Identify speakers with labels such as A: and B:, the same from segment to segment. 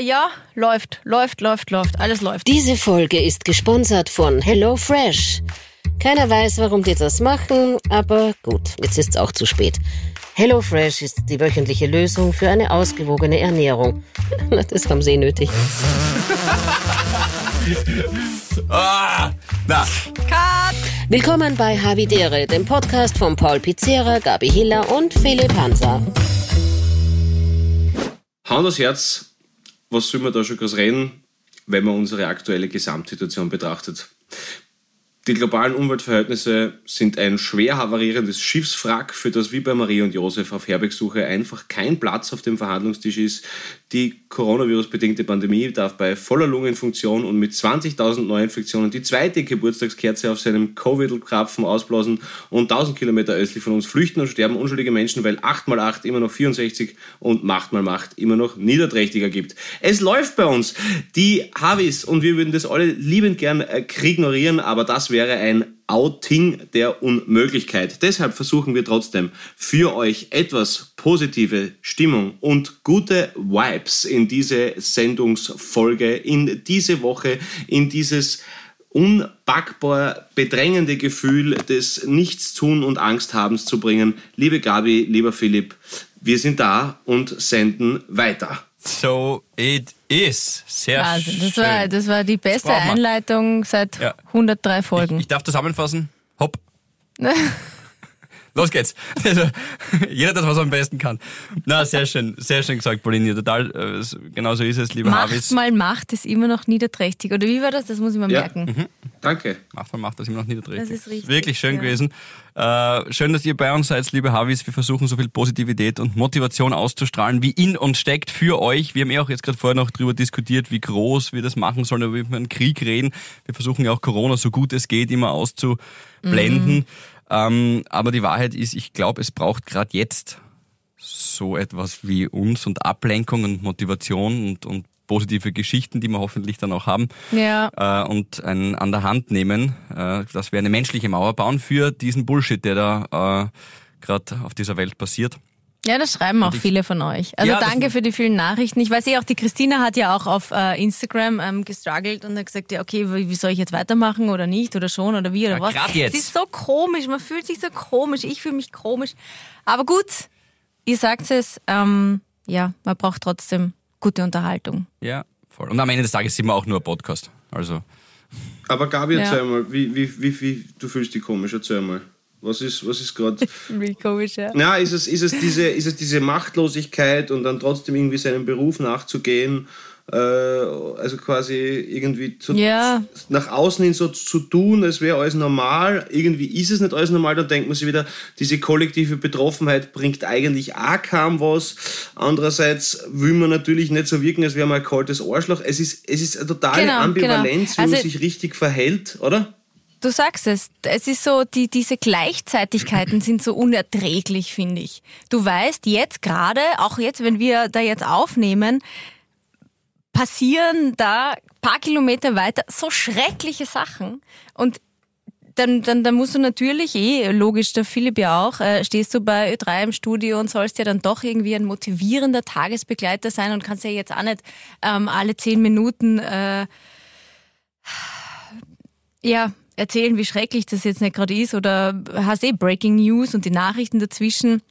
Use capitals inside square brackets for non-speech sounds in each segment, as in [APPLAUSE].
A: Ja, läuft, läuft, läuft, läuft. Alles läuft.
B: Diese Folge ist gesponsert von HelloFresh. Keiner weiß, warum die das machen, aber gut, jetzt ist es auch zu spät. HelloFresh ist die wöchentliche Lösung für eine ausgewogene Ernährung. [LAUGHS] Das haben sie eh nötig. [LAUGHS]
C: Ah, na,
A: Cut!
B: Willkommen bei Havidere, dem Podcast von Paul Pizzera, Gabi Hiller und Philipp Hansa.
D: Hand aufs Herz, was soll man da schon groß reden, wenn man unsere aktuelle Gesamtsituation betrachtet? Die globalen Umweltverhältnisse sind ein schwer havarierendes Schiffswrack, für das wie bei Marie und Josef auf Herbergsuche einfach kein Platz auf dem Verhandlungstisch ist. Die Coronavirus-bedingte Pandemie darf bei voller Lungenfunktion und mit 20.000 Neuinfektionen die zweite Geburtstagskerze auf seinem Covid-Krapfen ausblasen und 1000 Kilometer östlich von uns flüchten und sterben unschuldige Menschen, weil 8 mal 8 immer noch 64 und Macht mal Macht immer noch niederträchtiger gibt. Es läuft bei uns. Die Havis und wir würden das alle liebend gern äh, ignorieren, aber das wäre ein Outing der Unmöglichkeit. Deshalb versuchen wir trotzdem für euch etwas positive Stimmung und gute Vibes in diese Sendungsfolge, in diese Woche, in dieses unpackbar bedrängende Gefühl des Nichtstun und Angsthabens zu bringen. Liebe Gabi, lieber Philipp, wir sind da und senden weiter.
C: So it is. Sehr
A: Also, das
C: schön.
A: war, das war die beste. Einleitung seit
C: Ja.
A: 103 Folgen.
C: Ich darf zusammenfassen. Hopp. [LAUGHS] Los geht's. Also, [LAUGHS] jeder das, was er am besten kann. Na, sehr schön, sehr schön gesagt, Pauline. Total, äh, genau so ist es, liebe
A: Macht
C: Havis.
A: mal Macht ist immer noch niederträchtig. Oder wie war das? Das muss ich mal
D: Ja.
A: merken.
D: Danke.
C: Macht mal macht das immer noch niederträchtig.
A: Das ist richtig,
C: Wirklich schön
A: ja.
C: gewesen. Äh, schön, dass ihr bei uns seid, liebe Havis. Wir versuchen so viel Positivität und Motivation auszustrahlen, wie in uns steckt für euch. Wir haben ja auch jetzt gerade vorher noch drüber diskutiert, wie groß wir das machen sollen, ob wir über einen Krieg reden. Wir versuchen ja auch Corona so gut es geht immer auszublenden. Ähm, aber die Wahrheit ist, ich glaube, es braucht gerade jetzt so etwas wie uns und Ablenkung und Motivation und, und positive Geschichten, die wir hoffentlich dann auch haben
A: Ja.
C: äh, und ein an der Hand nehmen, äh, dass wir eine menschliche Mauer bauen für diesen Bullshit, der da äh, gerade auf dieser Welt passiert.
A: Ja, das schreiben auch viele von euch. Also
C: Ja,
A: danke für die vielen Nachrichten. Ich weiß eh auch, die Christina hat ja auch auf äh, Instagram ähm, gestruggelt und hat gesagt, ja, okay, wie wie soll ich jetzt weitermachen oder nicht oder schon oder wie oder
C: Ja,
A: was.
C: jetzt.
A: Es ist so komisch, man fühlt sich so komisch, ich fühle mich komisch. Aber gut, ihr sagt es, ähm, ja, man braucht trotzdem gute Unterhaltung.
C: Ja, voll. Und am Ende des Tages sind wir auch nur ein Podcast. Also
D: Aber Gabi,
A: Ja.
D: erzähl mal, wie, wie, wie, wie, du fühlst dich komisch, erzähl mal. Was ist, was ist gerade. [LAUGHS]
A: Komisch, ja.
D: Ja, ist es, ist, es diese, ist es diese Machtlosigkeit und dann trotzdem irgendwie seinem Beruf nachzugehen? Äh, also quasi irgendwie zu,
A: Ja.
D: nach außen hin so zu tun, als wäre alles normal. Irgendwie ist es nicht alles normal, dann denkt man sich wieder, diese kollektive Betroffenheit bringt eigentlich auch kaum was. Andererseits will man natürlich nicht so wirken, als wäre man ein kaltes Arschloch. Es ist, es ist eine totale
A: Genau,
D: Ambivalenz,
A: genau.
D: wie man
A: Also-
D: sich richtig verhält, oder?
A: Du sagst es. Es ist so, die, diese Gleichzeitigkeiten sind so unerträglich, finde ich. Du weißt jetzt gerade, auch jetzt, wenn wir da jetzt aufnehmen, passieren da paar Kilometer weiter so schreckliche Sachen und dann, dann, dann musst du natürlich, eh, logisch, der Philipp ja auch, äh, stehst du bei Ö3 im Studio und sollst ja dann doch irgendwie ein motivierender Tagesbegleiter sein und kannst ja jetzt auch nicht ähm, alle zehn Minuten äh, ja, erzählen, wie schrecklich das jetzt nicht gerade ist oder hast eh Breaking News und die Nachrichten dazwischen.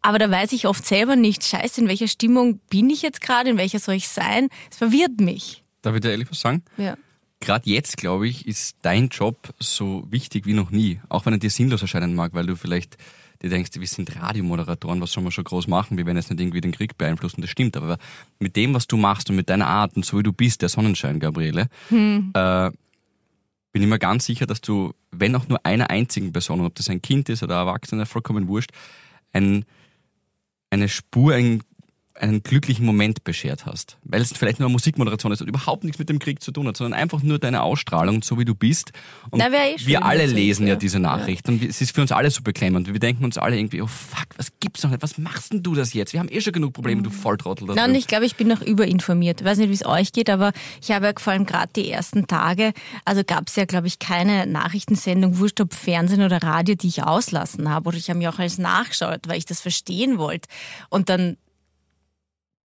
A: Aber da weiß ich oft selber nicht, scheiße, in welcher Stimmung bin ich jetzt gerade, in welcher soll ich sein? Es verwirrt mich.
C: darf ich dir ehrlich was sagen?
A: Ja.
C: Gerade jetzt, glaube ich, ist dein Job so wichtig wie noch nie. Auch wenn er dir sinnlos erscheinen mag, weil du vielleicht dir denkst, wir sind Radiomoderatoren, was soll man schon groß machen? Wir werden jetzt nicht irgendwie den Krieg beeinflussen, das stimmt. Aber mit dem, was du machst und mit deiner Art und so wie du bist, der Sonnenschein, Gabriele, äh, bin ich mir ganz sicher, dass du, wenn auch nur einer einzigen Person, ob das ein Kind ist oder ein Erwachsener, vollkommen wurscht, ein, eine Spur, ein, einen glücklichen Moment beschert hast. Weil es vielleicht nur eine Musikmoderation ist und überhaupt nichts mit dem Krieg zu tun hat, sondern einfach nur deine Ausstrahlung, so wie du bist. Und
A: Na, eh
C: wir alle lesen ja,
A: ja.
C: diese Nachrichten und es ist für uns alle so beklemmend. Wir denken uns alle irgendwie, oh fuck, was gibt's noch nicht? Was machst denn du das jetzt? Wir haben eh schon genug Probleme, du Volltrottel.
A: Nein, ich glaube, ich bin noch überinformiert. Ich weiß nicht, wie es euch geht, aber ich habe ja vor allem gerade die ersten Tage, also gab es ja, glaube ich, keine Nachrichtensendung, wurscht ob Fernsehen oder Radio, die ich auslassen habe. Oder ich habe mir auch alles nachgeschaut, weil ich das verstehen wollte. Und dann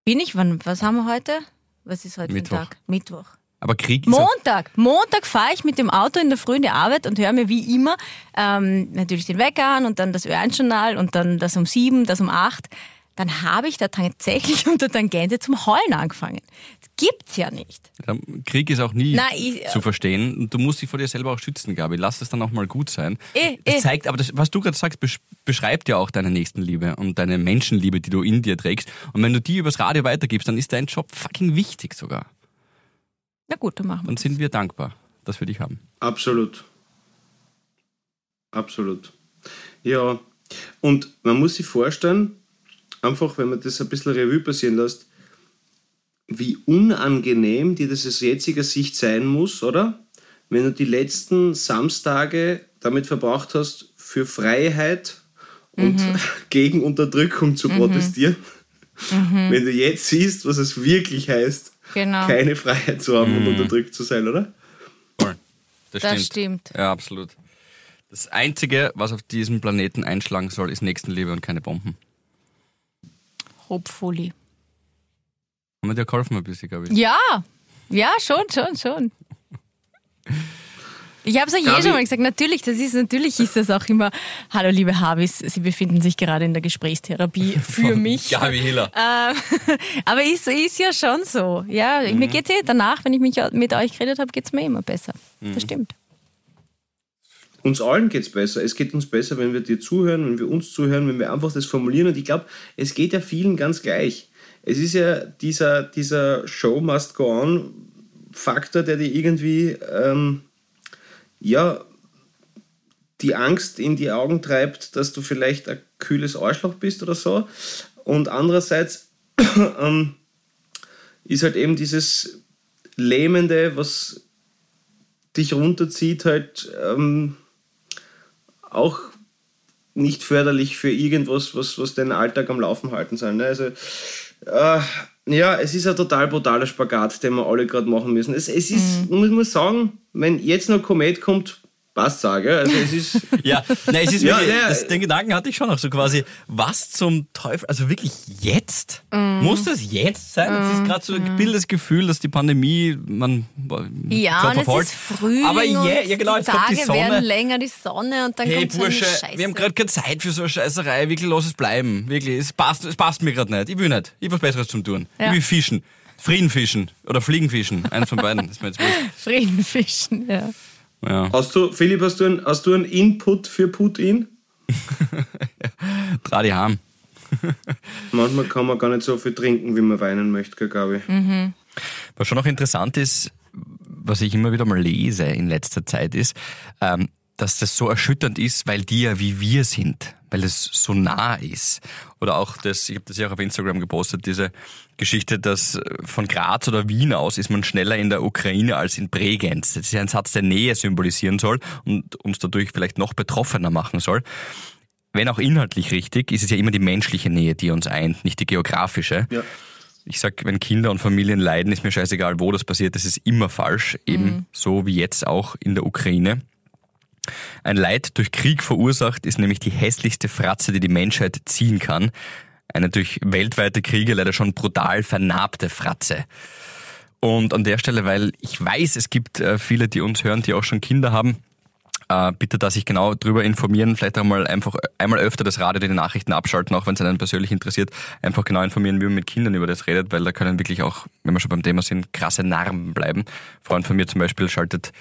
A: bin ich, wann, was haben wir heute? Was ist heute
C: Mittwoch.
A: für ein Tag? Mittwoch.
C: Aber Krieg ist
A: Montag. Montag fahre ich mit dem Auto in der Früh in die Arbeit und höre mir wie immer ähm, natürlich den Wecker an und dann das Ö1-Journal und dann das um sieben, das um acht. Dann habe ich da tatsächlich [LAUGHS] unter Tangente zum Heulen angefangen. Das gibt's ja nicht.
C: Krieg ist auch nie
A: Nein, ich-
C: zu verstehen. Und du musst dich vor dir selber auch schützen, Gabi. Lass es dann auch mal gut sein.
A: Eh,
C: das
A: eh.
C: zeigt, aber das, was du gerade sagst, besch beschreibt ja auch deine Nächstenliebe und deine Menschenliebe, die du in dir trägst. Und wenn du die übers Radio weitergibst, dann ist dein Job fucking wichtig sogar.
A: Na gut, dann machen wir
C: Dann sind wir dankbar, dass wir dich haben.
D: Absolut. Absolut. Ja, und man muss sich vorstellen, einfach wenn man das ein bisschen Revue passieren lässt, wie unangenehm dir das aus jetziger Sicht sein muss, oder? Wenn du die letzten Samstage damit verbracht hast, für Freiheit und [LAUGHS] gegen Unterdrückung zu protestieren. Wenn du jetzt siehst, was es wirklich heißt,
A: Genau.
D: keine Freiheit zu haben und unterdrückt zu sein, oder?
C: Voll. Das,
A: Das stimmt.
C: Ja, absolut. Das Einzige, was auf diesem Planeten einschlagen soll, ist Nächstenliebe und keine Bomben.
A: Hopefully.
C: Haben wir dir geholfen ein bisschen, Gabi?
A: Ja, ja, schon, schon, schon. Ich habe es ja eh schon mal gesagt, natürlich, das ist, natürlich ist das auch immer, hallo liebe Habis, Sie befinden sich gerade in der Gesprächstherapie für mich.
C: Gabi Hiller.
A: Ähm, [LAUGHS] aber ist, ist ja schon so. Ja,
C: Mhm.
A: mir geht's eh danach, wenn ich mich mit euch geredet habe, geht's mir immer besser.
C: Mhm.
A: Das stimmt.
D: Uns allen geht es besser. Es geht uns besser, wenn wir dir zuhören, wenn wir uns zuhören, wenn wir einfach das formulieren. Und ich glaube, es geht ja vielen ganz gleich. Es ist ja dieser, dieser Show must go on Faktor, der dir irgendwie ähm, ja, die Angst in die Augen treibt, dass du vielleicht ein kühles Arschloch bist oder so. Und andererseits [COUGHS] ähm, ist halt eben dieses Lähmende, was dich runterzieht, halt ähm, auch nicht förderlich für irgendwas, was, was den Alltag am Laufen halten soll. Ne? Also, äh, ja, es ist ein total brutaler Spagat, den wir alle gerade machen müssen. Es, es ist, muss man sagen, wenn jetzt noch Komet kommt, passt sage. Also es ist [LAUGHS]
C: Ja, nein, es ist wirklich,
D: ja.
C: das, den Gedanken hatte ich schon noch so quasi, was zum Teufel, also wirklich jetzt? Muss das jetzt sein? Es ist gerade so ein gebildetes Gefühl, dass die Pandemie, man
A: Ja,
C: zwar
A: und es
C: verfolgt,
A: ist Frühling
C: aber
A: und
C: yeah, ja genau,
A: die
C: kommt
A: Tage
C: die Sonne.
A: werden länger, die Sonne und dann
C: Hey
A: kommt so
C: Bursche,
A: eine Scheiße.
C: wir haben gerade keine Zeit für so eine Scheißerei, wirklich lass es bleiben. Wirklich, es passt, es passt mir gerade nicht. Ich will nicht. Ich hab was Besseres zum tun.
A: Ja.
C: Ich will fischen. Frieden fischen oder Fliegen fischen. Eins von beiden. Ist mir jetzt. [LAUGHS]
A: Frieden fischen, ja.
C: Ja.
D: Hast du, Philipp, hast du, einen, hast du einen Input für Putin?
C: Trau die Harm.
D: Manchmal kann man gar nicht so viel trinken, wie man weinen möchte, glaube ich.
C: Was schon noch interessant ist, was ich immer wieder mal lese in letzter Zeit ist, ähm, dass das so erschütternd ist, weil die ja wie wir sind, weil es so nah ist. Oder auch das, ich habe das ja auch auf Instagram gepostet, diese Geschichte, dass äh, von Graz oder Wien aus ist man schneller in der Ukraine als in Bregenz. Das ist ja ein Satz, der Nähe symbolisieren soll und uns dadurch vielleicht noch betroffener machen soll. Wenn auch inhaltlich richtig, ist es ja immer die menschliche Nähe, die uns eint, nicht die geografische.
D: Ja.
C: Ich sag, wenn Kinder und Familien leiden, ist mir scheißegal, wo das passiert, das ist immer falsch, eben so wie jetzt auch in der Ukraine. Ein Leid durch Krieg verursacht ist nämlich die hässlichste Fratze, die die Menschheit ziehen kann. Eine durch weltweite Kriege leider schon brutal vernarbte Fratze. Und an der Stelle, weil ich weiß, es gibt äh, viele, die uns hören, die auch schon Kinder haben, äh, bitte da sich genau drüber informieren, vielleicht auch mal einfach einmal öfter das Radio, die Nachrichten abschalten, auch wenn es einen persönlich interessiert, einfach genau informieren, wie man mit Kindern über das redet, weil da können wirklich auch, wenn wir schon beim Thema sind, krasse Narben bleiben. Ein Freund von mir zum Beispiel schaltet,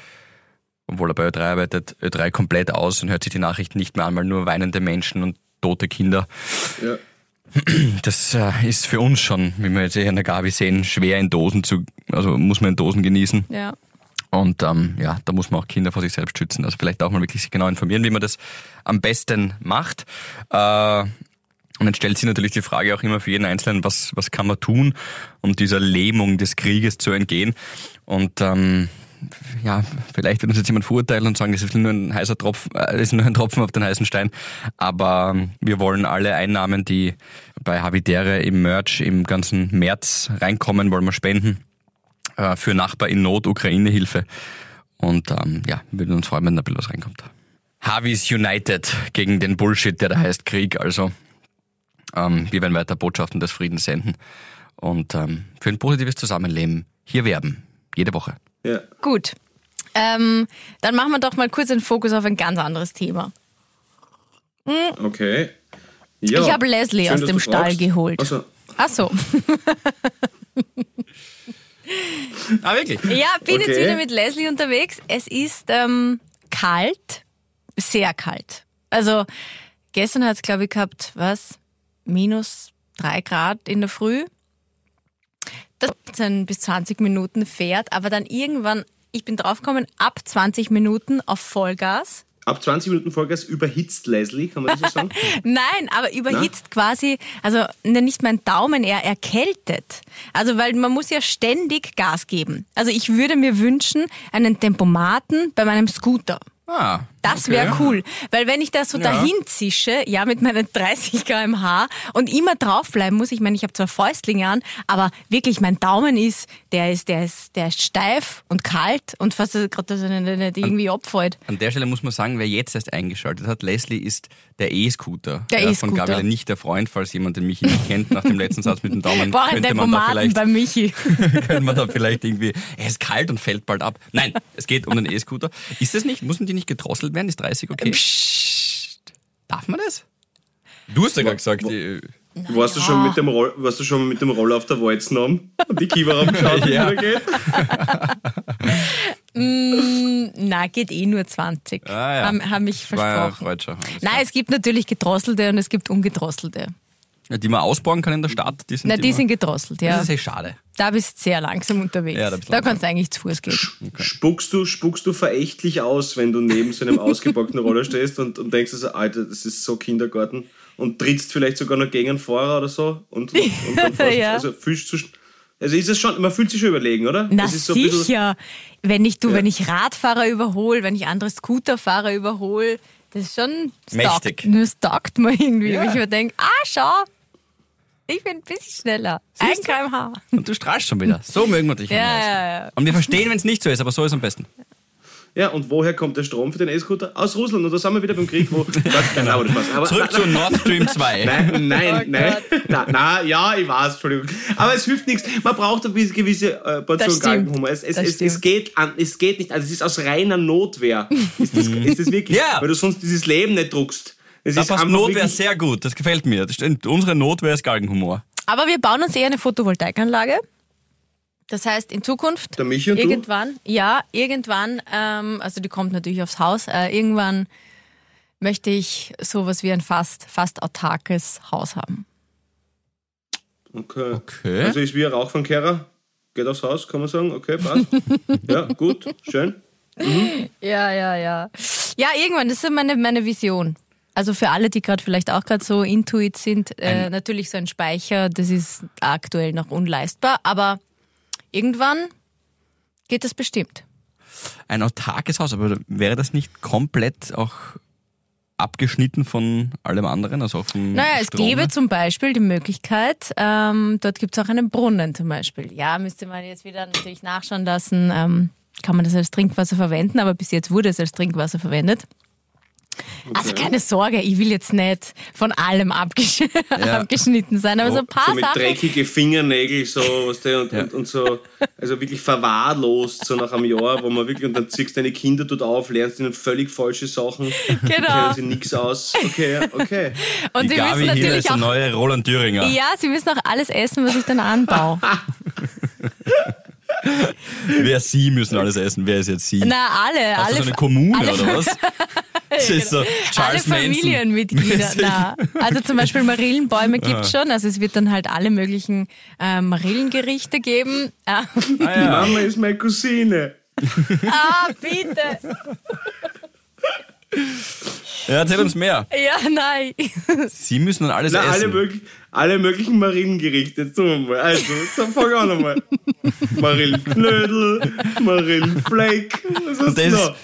C: obwohl er bei Ö3 arbeitet, Ö3 komplett aus und hört sich die Nachrichten nicht mehr an, weil nur weinende Menschen und tote Kinder.
D: Ja.
C: Das äh, ist für uns schon, wie wir jetzt hier in der Gabi sehen, schwer in Dosen zu, also muss man in Dosen genießen.
A: Ja.
C: Und ähm, ja, da muss man auch Kinder vor sich selbst schützen. Also vielleicht auch mal wirklich sich genau informieren, wie man das am besten macht. Äh, und dann stellt sich natürlich die Frage auch immer für jeden Einzelnen, was, was kann man tun, um dieser Lähmung des Krieges zu entgehen. Und ähm, ja, vielleicht wird uns jetzt jemand verurteilen und sagen, das ist nur ein heißer Tropfen, äh, das ist nur ein Tropfen auf den heißen Stein. Aber ähm, wir wollen alle Einnahmen, die bei Habitäre im Merch im ganzen März reinkommen, wollen wir spenden äh, für Nachbar in Not, Ukraine-Hilfe. Und ähm, ja, wir würden uns freuen, wenn da ein bisschen was reinkommt. Harveys United gegen den Bullshit, der da heißt Krieg. Also ähm, wir werden weiter Botschaften des Friedens senden. und ähm, für ein positives Zusammenleben hier werben. Jede Woche.
D: Ja.
A: Gut. Ähm, dann machen wir doch mal kurz den Fokus auf ein ganz anderes Thema.
D: Okay. Ja.
A: Ich habe Leslie
D: Schön,
A: aus dem Stall
D: fragst.
A: geholt.
D: Also,
A: Ach so.
C: Ah, wirklich?
A: Ja, bin jetzt
D: Okay.
A: wieder mit Leslie unterwegs. Es ist ähm, kalt, sehr kalt. Also gestern hat es, glaube ich, gehabt, was? Minus drei Grad in der Früh. Das 15 bis 20 Minuten fährt, aber dann irgendwann, ich bin draufgekommen, ab 20 Minuten auf Vollgas.
D: ab 20 Minuten Vollgas überhitzt Leslie, kann man das so sagen? [LAUGHS]
A: Nein, aber überhitzt quasi, also ne, nicht mein Daumen, eher erkältet. Also weil man muss ja ständig Gas geben. Also ich würde mir wünschen, einen Tempomaten bei meinem Scooter.
C: Ah,
A: Das
C: okay.
A: wäre cool, weil wenn ich da so
C: Ja.
A: dahin zische, ja, mit meinen [LAUGHS] 30 km/h und immer draufbleiben muss, ich meine, ich habe zwar Fäustlinge an, aber wirklich mein Daumen ist, der ist, der ist, der ist steif und kalt und fast gerade, dass er nicht- irgendwie abfällt.
C: An der Stelle muss man sagen, wer jetzt erst eingeschaltet hat, Leslie ist der E-Scooter.
A: Der
C: ja,
A: E-Scooter.
C: Von Gabriele, nicht der Freund, falls jemand den Michi nicht kennt, nach dem letzten Satz mit dem Daumen.
A: Boah,
C: könnte man da vielleicht
A: bei Michi. [LAUGHS]
C: könnte man da vielleicht irgendwie, er ist kalt und fällt bald ab. Nein, es geht um den E-Scooter. Ist das nicht, müssen die nicht gedrosselt werden? Ist 30 okay? Darf man das? Du hast ja gerade gesagt, die,
D: Warst, du schon mit dem Roll, warst du schon mit dem Roller auf der Walzen haben und die Kiewer haben geschaut, wie [LAUGHS]
C: Ja.
D: wieder geht? [LAUGHS]
A: Na, geht eh nur 20.
C: Ah, ja.
A: Haben, haben mich
C: ja
A: versprochen.
C: Alles
A: Nein,
C: klar.
A: es gibt natürlich gedrosselte und es gibt ungedrosselte.
C: Ja, die man ausbauen kann in der Stadt, die sind
A: Na, die sind gedrosselt, ja.
C: Das ist eh schade.
A: Da bist du sehr langsam unterwegs.
C: Ja, da
A: da
C: langsam.
A: kannst du eigentlich zu Fuß gehen.
D: Spuckst, du, spuckst du verächtlich aus, wenn du neben so einem [LAUGHS] ausgepackten Roller stehst und, und denkst, also, Alter, das ist so Kindergarten und trittst vielleicht sogar noch gegen einen Fahrer oder so und, und, und dann [LAUGHS] fährst,
A: Ja.
D: also fühlst du also ist es schon, man fühlt sich schon überlegen, oder?
A: Na
D: Das ist so
A: sicher. Wenn ich du,
D: Ja.
A: wenn ich Radfahrer überhole, wenn ich andere Scooterfahrer überhole, das ist schon das
C: Mächtig.
A: taugt- Das taugt mir irgendwie.
C: Ja.
A: Wenn ich mir denke, ah, schau, ich bin ein bisschen schneller. Ein kmh.
C: Und du strahlst schon wieder. So mögen wir dich.
A: Ja, ja, ja.
C: Und wir verstehen, wenn es nicht so ist, aber so ist am besten.
D: Ja, und woher kommt der Strom für den E-Scooter? Aus Russland. Und da sind wir wieder beim Krieg, wo. Nein, aber das war's. Aber,
C: Zurück zu Nord Stream 2. [LAUGHS]
D: Nein, nein,
A: Oh
D: nein. Na, na, ja, ich weiß, Entschuldigung. Aber es hilft nichts. Man braucht eine gewisse äh, Portion. Galgenhumor. Es, es, es, es, geht an, es geht nicht. Also es ist aus reiner Notwehr. Ist das, ist das wirklich?
C: Ja.
D: Weil du sonst dieses Leben nicht druckst. Es
C: Da
D: ist
C: passt Notwehr sehr gut. Das gefällt mir. Das stimmt. Unsere Notwehr ist Galgenhumor.
A: Aber wir bauen uns eher eine Photovoltaikanlage. Das heißt, in Zukunft,
D: Der Michi und du?
A: irgendwann, ja, irgendwann, ähm, also die kommt natürlich aufs Haus, äh, irgendwann möchte ich sowas wie ein fast, fast autarkes Haus haben.
D: Okay.
C: Okay.
D: Also ist wie ein Rauchfangkehrer. Geht aufs Haus, kann man sagen. Okay, passt. [LAUGHS] ja, gut, schön.
A: Ja, ja, ja. Ja, irgendwann, das ist meine, meine Vision. Also für alle, die gerade vielleicht auch gerade so intuit sind, äh, natürlich so ein Speicher, das ist aktuell noch unleistbar, aber irgendwann geht das bestimmt.
C: Ein autarkes Haus, aber wäre das nicht komplett auch abgeschnitten von allem anderen? Also auch vom
A: Naja, es
C: Strom?
A: gäbe zum Beispiel die Möglichkeit, ähm, dort gibt es auch einen Brunnen zum Beispiel. Ja, müsste man jetzt wieder natürlich nachschauen lassen, ähm, kann man das als Trinkwasser verwenden, aber bis jetzt wurde es als Trinkwasser verwendet. Also keine Sorge, ich will jetzt nicht von allem abgesch [LAUGHS] abgeschnitten sein, aber so ein paar
D: so mit
A: Sachen.
D: dreckige Fingernägel so, was der und, und, und so, also wirklich verwahrlost, so nach einem Jahr, wo man wirklich, und dann ziehst deine Kinder dort auf, lernst ihnen völlig falsche Sachen, [LAUGHS]
A: Genau.
D: kennen sie nichts aus. Okay, ja, okay. [LAUGHS]
A: Und
C: Die
A: sie
C: Gabi
A: müssen natürlich auch
C: neue Roland Thüringer.
A: Ja, sie müssen auch alles essen, was ich dann anbaue. [LAUGHS]
C: Wer Sie müssen alles essen. Wer ist jetzt Sie?
A: Na, alle,
C: Hast du
A: alle.
C: so eine Kommune
A: alle-
C: oder was? [LAUGHS] Das ist so
A: alle
C: Charles Manson.
A: Familienmitglieder. [LAUGHS] Na. Also zum Beispiel Marillenbäume gibt's schon. Also es wird dann halt alle möglichen äh, Marillengerichte geben. Ah,
C: Ah, ja.
D: Mama ist meine Cousine.
A: ah, bitte.
C: ja, erzähl uns mehr.
A: Ja, nein.
C: Sie müssen dann alles
D: Na, alle,
C: essen.
D: Alle möglichen Marinnengerichte. Jetzt tun wir mal. Also, so fang an einmal. Marillenknödel, Marillenflake. Was du
C: das-
D: noch?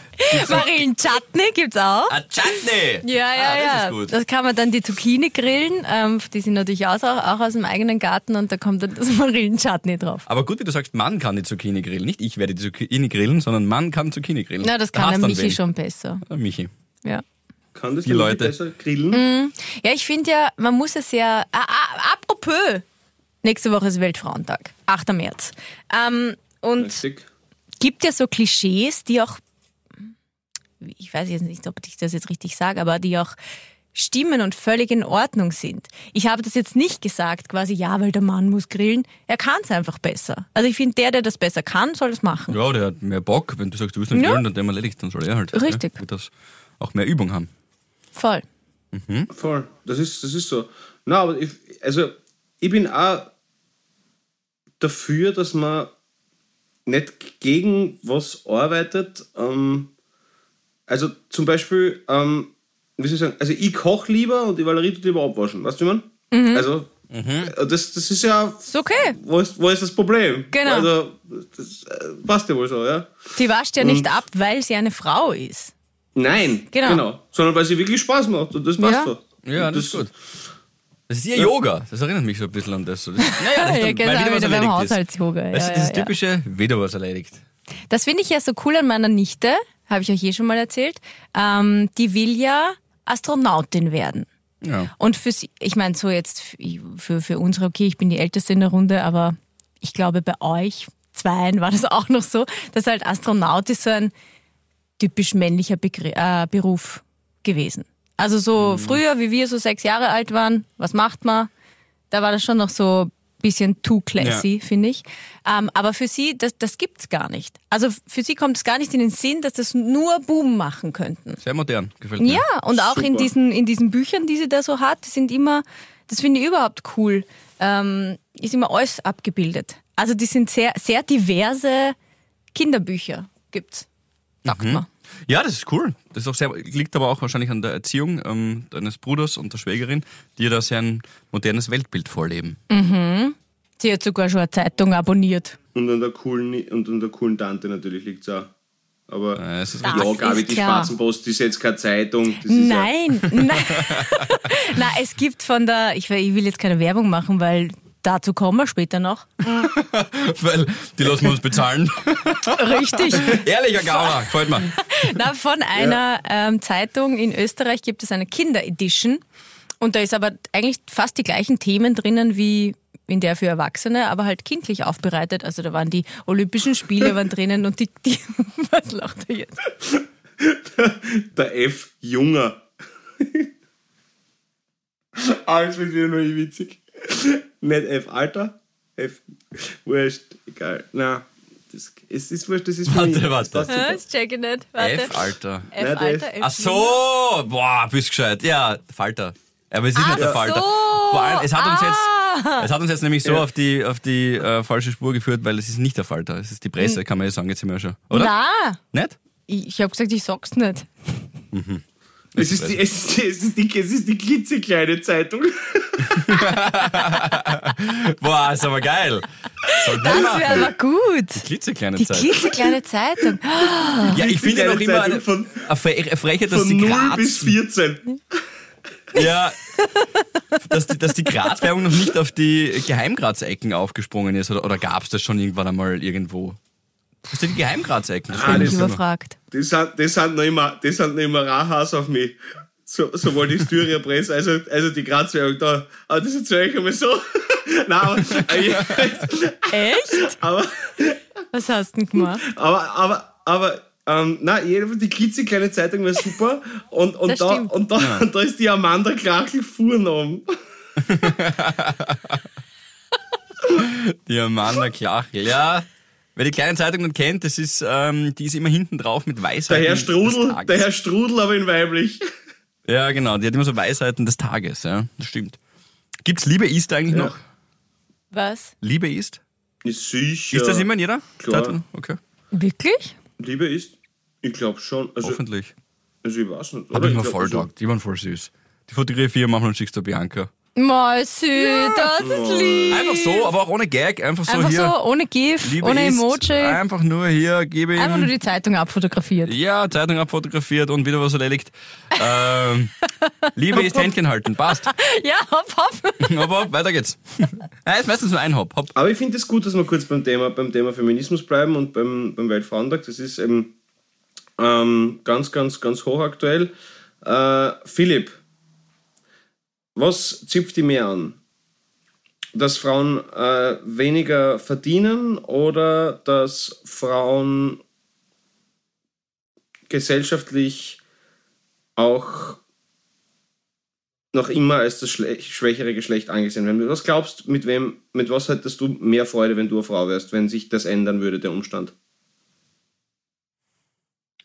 A: Marillenchutney gibt's auch.
C: Ah, Chutney!
A: Ja, ja,
C: ah, das
A: ja.
C: Ist gut.
A: Das kann man dann die Zucchini grillen. Ähm, die sind natürlich auch, auch aus dem eigenen Garten und da kommt dann das [LAUGHS] Marillenchutney drauf.
C: Aber gut, wie du sagst, Mann kann die Zucchini grillen. Nicht ich werde die Zucchini grillen, sondern Mann kann Zucchini grillen.
A: Na, das
C: Da
A: kann der
C: dann
A: Michi schon besser.
C: Ah, Michi.
A: Ja.
D: Kann das
C: Die Leute.
D: besser grillen?
A: Ja, ich finde ja, man muss es ja. Ah, ah, apropos, Nächste Woche ist Weltfrauentag, 8. März. Ähm, und
D: Richtig.
A: gibt ja so Klischees, die auch, ich weiß jetzt nicht, ob ich das jetzt richtig sage, aber die auch stimmen und völlig in Ordnung sind. Ich habe das jetzt nicht gesagt, quasi, ja, weil der Mann muss grillen. Er kann es einfach besser. Also ich finde, der, der das besser kann, soll es machen.
C: Ja, der hat mehr Bock. Wenn du sagst, du willst nicht
A: Ja.
C: grillen, dann dem erledigt, dann soll er halt.
A: Richtig.
C: Ja, wird das auch mehr Übung haben.
A: Voll.
D: Voll. Das ist, das ist so. Na, aber ich, also ich bin auch dafür, dass man nicht gegen was arbeitet. Ähm, also zum Beispiel, ähm, wie soll ich sagen, also ich koche lieber und die Valerie tut lieber abwaschen. Weißt du, wie ich meine? Also, das, das ist ja.
A: Ist okay.
D: Wo ist, wo ist das Problem?
A: Genau.
D: Also, das äh, passt ja wohl so, ja?
A: Sie wascht ja nicht ab, weil sie eine Frau ist.
D: Nein,
A: Genau.
D: Sondern weil sie wirklich Spaß macht und das passt
A: Ja.
D: so.
C: Ja, das, ist gut. Das ist ihr Yoga. Das erinnert mich so ein bisschen an das. Das naja, [LAUGHS] das ist
A: Ja, genau,
C: wieder was
A: wieder beim. Haushalts-Yoga. Ja,
C: Weißt du,
A: ja,
C: das
A: ja.
C: typische, wieder was erledigt.
A: Das finde ich ja so cool an meiner Nichte, habe ich euch eh schon mal erzählt. Ähm, die will ja Astronautin werden.
C: Ja.
A: Und für sie, ich meine, so jetzt für, für unsere, okay, ich bin die Älteste in der Runde, aber ich glaube, bei euch Zweien war das [LAUGHS] auch noch so, dass halt Astronaut ist so ein typisch männlicher Begr äh, Beruf gewesen. Also so früher, wie wir so sechs Jahre alt waren, was macht man? Da war das schon noch so ein bisschen too classy, finde ich. Ähm, aber für sie, das, das gibt's gar nicht. Also für sie kommt es gar nicht in den Sinn, dass das nur Buben machen könnten.
C: Sehr modern, gefällt mir.
A: Ja, und auch in diesen, in diesen Büchern, die sie da so hat, sind immer, das finde ich überhaupt cool, ähm, ist immer alles abgebildet. Also die sind sehr, sehr diverse Kinderbücher, gibt's. Sagt man.
C: Ja, das ist cool. Das ist auch sehr, liegt aber auch wahrscheinlich an der Erziehung ähm, deines Bruders und der Schwägerin, die ja da sehr ein modernes Weltbild vorleben.
A: Sie hat sogar schon eine Zeitung abonniert.
D: Und an der coolen, und an der coolen Tante natürlich liegt es auch. Aber
C: Äh, es ist
A: Das
D: ja, Gabi,
A: ist
D: die
A: klar.
D: Schwarzenpost ist jetzt keine Zeitung. Das ist
A: Nein, nein. [LAUGHS] [LAUGHS] nein, es gibt von der, ich will jetzt keine Werbung machen, weil dazu kommen wir später noch. [LAUGHS]
C: Weil die lassen wir uns bezahlen. [LAUGHS]
A: Richtig.
C: Ehrlicher Gauner, gefällt mir.
A: Na, von einer ähm, Zeitung in Österreich gibt es eine Kinder-Edition. Und da ist aber eigentlich fast die gleichen Themen drinnen wie in der für Erwachsene, aber halt kindlich aufbereitet. Also da waren die Olympischen Spiele waren drinnen und die, die [LAUGHS] was lacht er jetzt?
D: ja der F. Junger. Alles wird wieder nur witzig. Nicht F. Alter. F. Wurscht. Egal. Na, das, es ist wurscht, das ist für
C: Warte,
D: mich.
C: warte.
D: Das passt.
A: Das check ich nicht. Warte.
C: F, Alter.
A: F,
D: Nein,
A: Alter, F.
C: Ach so, boah, bist gescheit. Ja, Falter. Aber es ist nicht der
A: Ach
C: Falter.
A: so.
C: Vor allem, es hat uns
A: Ah.
C: jetzt, es hat uns jetzt nämlich so
D: Ja.
C: auf die, auf die äh, falsche Spur geführt, weil es ist nicht der Falter. Es ist die
A: Hm.
C: Presse, kann man ja sagen, jetzt sind wir schon. Oder?
A: Na,
C: Nicht?
A: ich, ich habe gesagt, ich sag's nicht.
D: Es ist, die, es, ist die, es, ist die, es ist die klitzekleine Zeitung. [LAUGHS]
C: Boah, ist aber geil. Soll
A: Das wäre aber gut.
C: Klitzekleine
A: Die
C: Zeit.
A: klitzekleine Zeitung.
C: Ja, ich finde noch immer
D: Zeitung
C: eine,
D: von,
C: eine Fre- eine Frechheit, dass
D: von
C: die
D: 0
C: Graz,
D: bis 14.
C: ja, dass die, dass die Graz-Werbung noch nicht auf die Geheimgraz-Ecken aufgesprungen ist. Oder, oder gab es das schon irgendwann einmal irgendwo? Was sind die Geheimgraz-Ecken? Das
D: Ah,
C: frage
A: Bin
C: ich
A: überfragt.
D: Die sind, die sind noch immer, die sind noch immer Rahas auf mich. So, sowohl die Styria Presse, also, also die Graz-Werbung da. Aber das erzähle ich einmal so. [LAUGHS] Nein, aber,
A: Echt?
D: aber,
A: Was hast du denn gemacht?
D: aber, aber, aber ähm, nein, jedenfalls die klitzekleine Zeitung war super. Und, und,
A: Das
D: da,
A: stimmt.
D: und, da, und [LAUGHS] da ist die Amanda Klachel Fuhrnamen. [LAUGHS]
C: Die Amanda Klachel, ja. Wer die kleine Zeitung nicht kennt, das ist, ähm, die ist immer hinten drauf mit Weisheiten.
D: Der Herr
C: des
D: Strudel,
C: Tages.
D: der Herr Strudel, aber in weiblich. [LAUGHS]
C: Ja, genau, die hat immer so Weisheiten des Tages, ja. Das stimmt. Gibt's Liebe ist eigentlich
D: Ja.
C: noch?
A: Was?
C: Liebe ist?
D: Ist sicher.
C: Ist das immer in jeder?
D: Klar.
C: Zeitung? Okay,
A: Wirklich?
D: Liebe ist? Ich glaube schon. Also,
C: hoffentlich.
D: also ich weiß nicht.
C: Hab
D: oder?
C: ich mir
D: glaub,
C: voll
D: also-
C: taugt. Die waren voll süß. Die fotografieren manchmal und schickst du Bianca.
A: Mal süß, das ist lieb.
C: Einfach so, aber auch ohne Gag. Einfach so
A: Einfach
C: hier.
A: so, ohne GIF,
C: Liebe
A: ohne
C: ist,
A: Emoji.
C: Einfach nur hier, gebe ihm.
A: Einfach nur die Zeitung abfotografiert.
C: ja, Zeitung abfotografiert und wieder was erledigt. [LAUGHS] ähm, Liebe ist Händchen halten. Passt. [LAUGHS]
A: Ja, hopp, hopp. [LAUGHS]
C: Aber weiter geht's. Ja, ist meistens nur ein Hop. Hopp.
D: Aber ich finde es gut, dass wir kurz beim Thema, beim Thema Feminismus bleiben und beim, beim Weltfrauentag. Das ist eben ähm, ganz, ganz, ganz hochaktuell. Äh, Philipp, was zipft die mehr an? dass Frauen äh, weniger verdienen oder dass Frauen gesellschaftlich auch noch immer als das schwächere Geschlecht angesehen werden. Was glaubst du, mit wem, mit was hättest du mehr Freude, wenn du eine Frau wärst, wenn sich das ändern würde, der Umstand?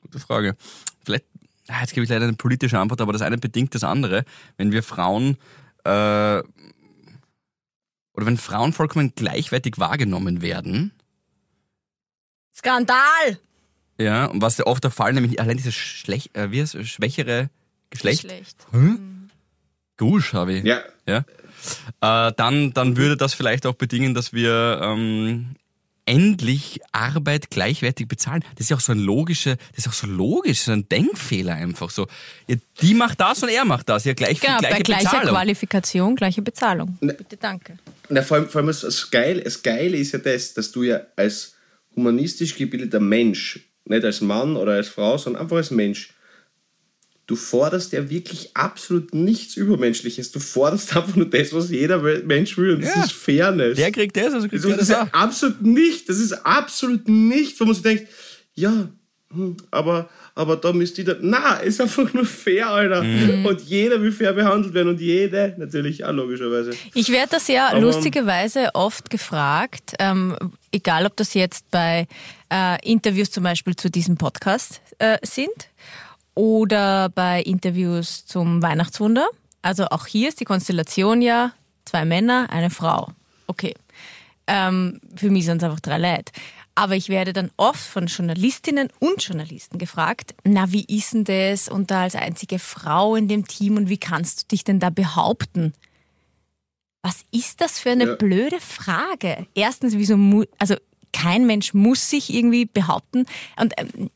C: Gute Frage. Jetzt gebe ich leider eine politische Antwort, aber das eine bedingt das andere. Wenn wir Frauen äh, oder wenn Frauen vollkommen gleichwertig wahrgenommen werden.
A: Skandal!
C: Ja, und was ja oft der Fall, nämlich allein dieses Schlech, äh, wie heißt, schwächere Geschlecht.
A: Geschlecht.
C: Hm? Gusch, habe ich.
D: Ja.
C: ja? Äh, dann, dann würde das vielleicht auch bedingen, dass wir ähm, endlich Arbeit gleichwertig bezahlen. Das ist ja auch so ein logischer, das ist auch so logisch, so ein Denkfehler einfach so. Ja, die macht das und er macht das, ja gleich
A: genau,
C: gleiche
A: bei gleicher
C: Bezahlung.
A: Qualifikation, gleiche Bezahlung.
D: Ne.
A: Bitte, danke.
D: Na, vor allem, vor allem das, Geile, das Geile ist ja das, dass du ja als humanistisch gebildeter Mensch nicht als Mann oder als Frau, sondern einfach als Mensch. Du forderst ja wirklich absolut nichts Übermenschliches. Du forderst [LAUGHS] einfach nur das, was jeder Mensch will. Und das
C: Ja.
D: ist Fairness.
C: Der kriegt das, also kriegt
D: das, das ist
C: auch.
D: ja absolut nicht. Das ist absolut nicht, wo man sich denkt, ja, hm, aber, aber da müsst ihr da. Na, ist einfach nur fair, Alter.
C: Mhm.
D: Und jeder will fair behandelt werden und jede natürlich auch logischerweise.
A: Ich werde das ja
D: Aber-
A: lustigerweise oft gefragt, ähm, egal ob das jetzt bei äh, Interviews zum Beispiel zu diesem Podcast äh, sind oder bei Interviews zum Weihnachtswunder. Also auch hier ist die Konstellation ja zwei Männer, eine Frau. Okay. Ähm, für mich sind es einfach drei Leute. Aber ich werde dann oft von Journalistinnen und Journalisten gefragt, na, wie ist denn das und da als einzige Frau in dem Team und wie kannst du dich denn da behaupten? Was ist das für eine
D: Ja.
A: blöde Frage? Erstens, wieso, also kein Mensch muss sich irgendwie behaupten. Und ähm,